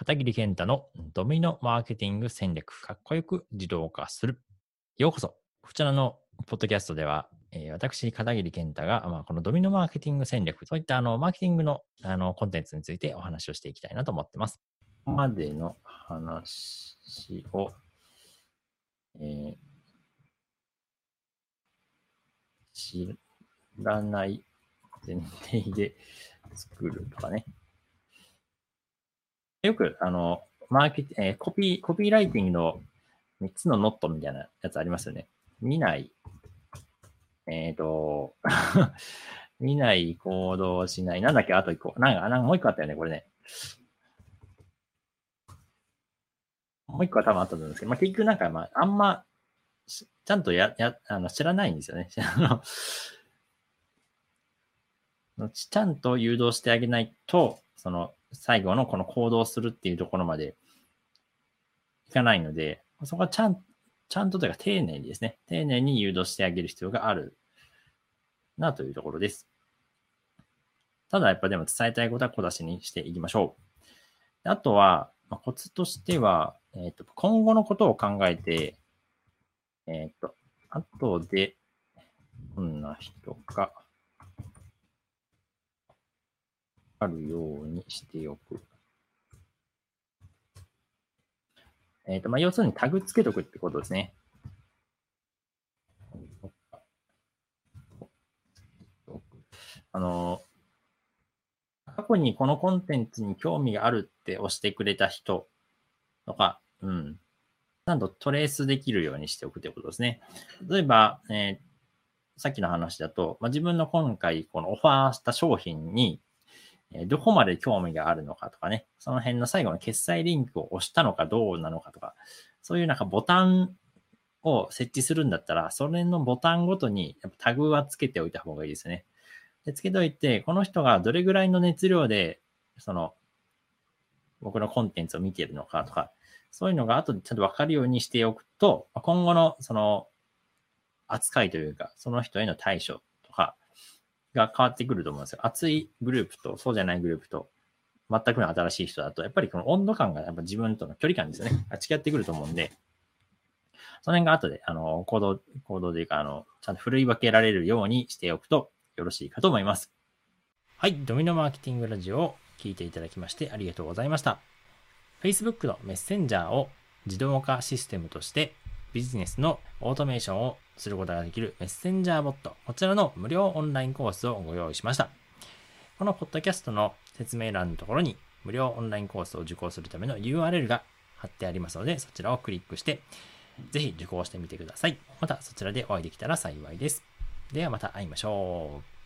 片桐健太のドミノマーケティング戦略、かっこよく自動化する。ようこそ。こちらのポッドキャストでは、えー私、片桐健太が、まあ、このドミノマーケティング戦略、そういったあのマーケティングのあのコンテンツについてお話をしていきたいなと思ってます。ここまでの話を、えー知らない前提で作るとかね。よく、あの、マーケティえーコピー、コピーライティングの3つのノットみたいなやつありますよね。見ない、えっ、と、見ない、行動しない。なんだっけあと一個。なんか、なんかもう一個あったよね、これね。もう一個は多分あったと思うんですけど、まあ、結局なんか、まあ、あんま、ちゃんとや、や、あの、知らないんですよね。あのちゃんと誘導してあげないと、その、最後のこの行動するっていうところまでいかないので、そこはちゃん、ちゃんとというか丁寧にですね、丁寧に誘導してあげる必要があるなというところです。ただやっぱでも伝えたいことは小出しにしていきましょう。あとは、まあ、コツとしては、えっ、と、今後のことを考えて、えっ、と、後で、こんな人があるようにしておく。えっ、と、まあ、要するにタグつけとくってことですね。あの、過去にこのコンテンツに興味があるって押してくれた人とか、うん。ちゃんとトレースできるようにしておくということですね。例えば、えーさっきの話だと、まあ、自分の今回このオファーした商品に、どこまで興味があるのかとかね、その辺の最後の決済リンクを押したのかどうなのかとか、そういうなんかボタンを設置するんだったら、それのボタンごとにやっぱタグはつけておいた方がいいですね。で、つけておいて、この人がどれぐらいの熱量で、その、僕のコンテンツを見ているのかとか、そういうのが後でちゃんとわかるようにしておくと、今後のその扱いというか、その人への対処が変わってくると思うんですよ。熱いグループとそうじゃないグループと、全くの新しい人だと、やっぱりこの温度感がやっぱ自分との距離感ですよね。違ってくると思うんで、その辺が後で、あの、行動、行動というか、あの、ちゃんと振るい分けられるようにしておくとよろしいかと思います。はい、ドミノマーケティングラジオを聞いていただきましてありがとうございました。Facebook のメッセンジャーを自動化システムとしてビジネスのオートメーションをすることができるメッセンジャーボット、こちらの無料オンラインコースをご用意しました。このポッドキャストの説明欄のところに無料オンラインコースを受講するための URL が貼ってありますので、そちらをクリックして、ぜひ受講してみてください。またそちらでお会いできたら幸いです。ではまた会いましょう。